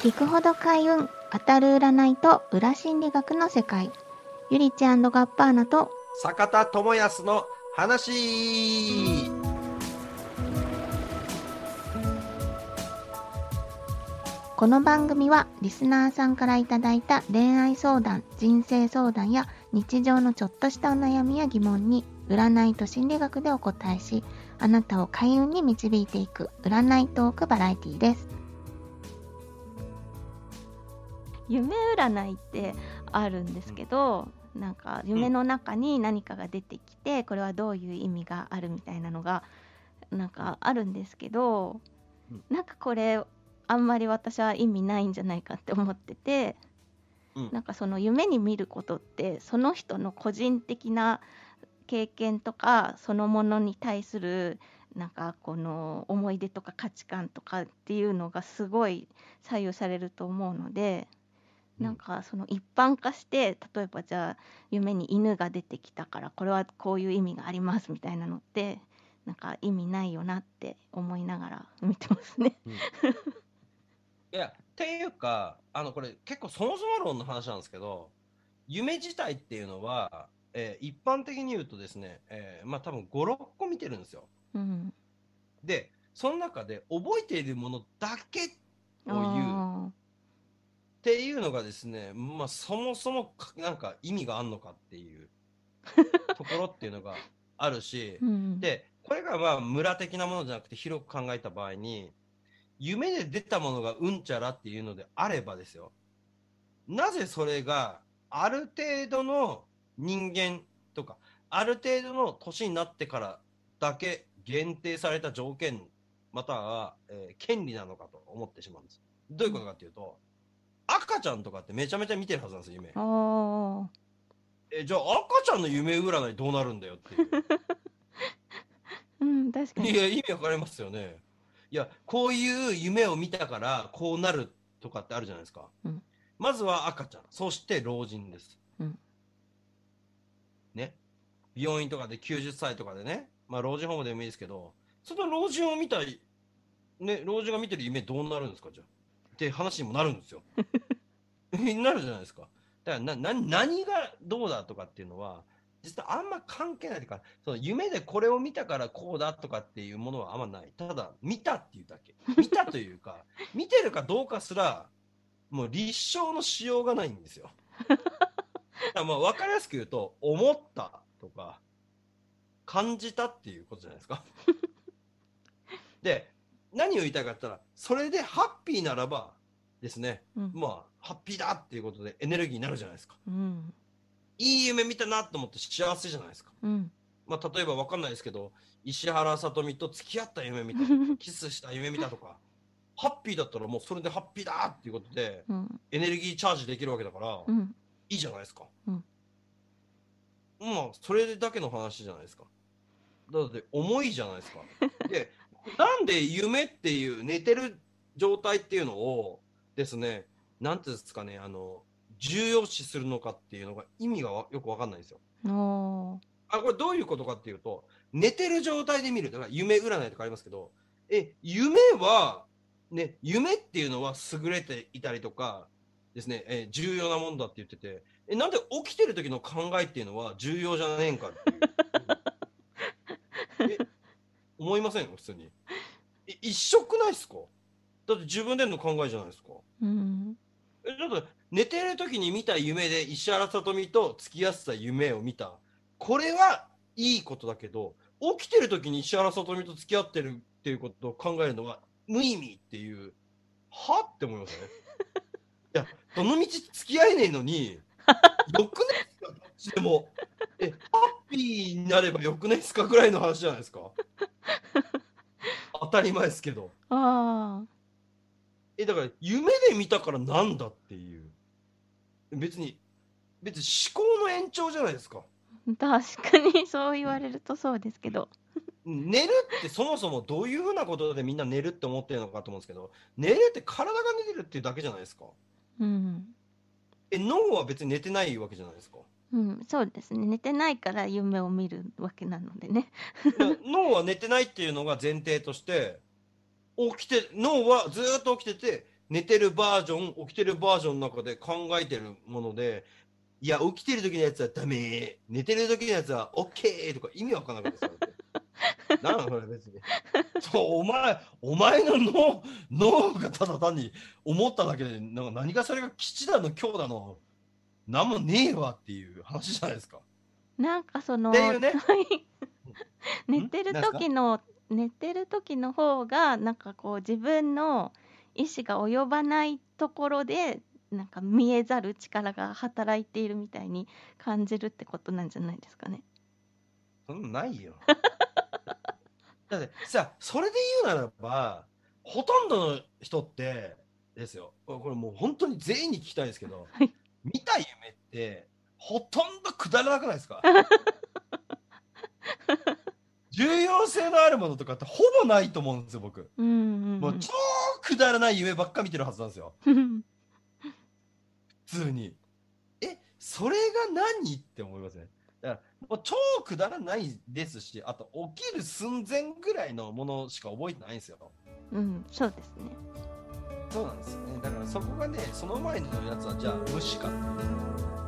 聞くほど開運当たる占いと裏心理学の世界。ゆりちガッパーナと坂田智康の話。この番組はリスナーさんからいただいた恋愛相談人生相談や日常のちょっとしたお悩みや疑問に占いと心理学でお答えしあなたを開運に導いていく占いトークバラエティーです夢占いってあるんですけど、なんか夢の中に何かが出てきて、これはどういう意味があるみたいなのがなんかあるんですけど、うん。なんかこれあんまり私は意味ないんじゃないかって思ってて、うん。なんかその夢に見ることってその人の個人的な経験とかそのものに対するなんかこの思い出とか価値観とかっていうのがすごい左右されると思うので、うんなんかその一般化して例えばじゃあ夢に犬が出てきたからこれはこういう意味がありますみたいなのってなんか意味ないよなって思いながら見てますね。いやっていうかあのこれ結構そもそも論の話なんですけど夢自体っていうのは、えー一般的に言うとですね、えーまあ多分56個見てるんですよ。うん、でその中で覚えているものだけを言う。あっていうのがですね、まあ、そもそもかなんか意味があるのかっていう ところっていうのがあるしー、うん、でこれがまあ村的なものじゃなくて広く考えた場合に夢で出たものがうんちゃらっていうのであればですよ。なぜそれがある程度の人間とかある程度の年になってからだけ限定された条件または、えー権利なのかと思ってしまうんです。どういうことかっていうと、赤ちゃんとかってめちゃめちゃ見てるはずなんですよ夢あーえじゃあ赤ちゃんの夢占いどうなるんだよっていう うん、確かにいや、意味わかりますよね。いや、こういう夢を見たから、こうなるとかってあるじゃないですか。うんまずは赤ちゃん、そして老人です。うんね。病院とかで90歳とかでね、まあ老人ホームでもいいですけど、その老人を見たい、ね、老人が見てる夢どうなるんですか、じゃあ？って話にもなるんですよ。なるじゃないですか。だからな、な、何がどうだとかっていうのは、実はあんま関係ないというか、その夢でこれを見たからこうだとかっていうものはあんまない。ただ、見たっていうだけ。見たというか、見てるかどうかすら、もう立証のしようがないんですよ。だまあ分かりやすく言うと、思ったとか、感じたっていうことじゃないですか。で、何を言いたいかって言ったら、それでハッピーならばですね、うんまあ、ハッピーだっていうことでエネルギーになるじゃないですか。うんいい夢見たなと思って幸せじゃないですか。うんまあ、例えば分かんないですけど、石原さとみと付き合った夢見た、キスした夢見たとか、ハッピーだったらもうそれでハッピーだっていうことで、うんエネルギーチャージできるわけだから、うんいいじゃないですか。うんまあ、それだけの話じゃないですか。だって、重いじゃないですか。で、なんで夢っていう寝てる状態っていうのをですね、なんていうんですかね、あの、重要視するのかっていうのが意味がわよくわかんないんですよ。あ、これどういうことかっていうと、寝てる状態で見る。だから夢占いとかありますけど、え、夢は、ね、夢っていうのは優れていたりとかですね、えー重要なもんだって言ってて、え、なんで起きてる時の考えっていうのは重要じゃねえんかっていう。え、思いません普通に。え、一緒くないっすか？だって自分での考えじゃないですか。うん。えだって寝てる時に見た夢で石原さとみと付き合ってた夢を見た。これはいいことだけど起きてる時に石原さとみと付き合ってるっていうことを考えるのは無意味っていう。は？って思いますよねいやどのみち付き合えねえのによくないですか？どっちでも。えハッピーになればよくないですか？ぐらいの話じゃないですか？当たり前ですけどあえ、だから夢で見たからなんだっていう。別に、別に思考の延長じゃないですか。ー確かにそう言われるとそうですけど寝るってそもそもどういうふうなことでみんな寝るって思ってるのかと思うんですけど、寝るって体が寝てるっていうだけじゃないですか。うんえ、脳は別に寝てないわけじゃないですか？うん、そうですね寝てないから夢を見るわけなのでね脳は寝てないっていうのが前提として、起きて、脳はずーっと起きてて、寝てるバージョン、起きてるバージョンの中で考えてるもので、いや、起きてる時のやつはダメ寝てる時のやつはオッケーとか意味わかんなかったですよ。なんなのこれ別に。そう、お前、お前の脳、脳がただ単に思っただけで、なんか何かそれが吉だの強だの、なんもねえわっていう話じゃないですか。なんかその、っていうね寝てる時の寝てる時の方がなんかこう自分の意思が及ばないところでなんか見えざる力が働いているみたいに感じるってことなんじゃないですかね。そんなんないよ。だってさ、それで言うならば、ほとんどの人って、ですよ、これもう本当に全員に聞きたいんですけど、はい見た夢って、ほとんどくだらなくないですか？重要性のあるものとかってほぼないと思うんですよ、僕。うんうんもう超くだらない夢ばっか見てるはずなんですよ、うん。普通に。え、それが何？って思いますね。だからもう超くだらないですし、あと起きる寸前ぐらいのものしか覚えてないんですよ。うん、そうですね。そうなんですよね。だからそこがね、その前のやつはじゃあ無視かっていう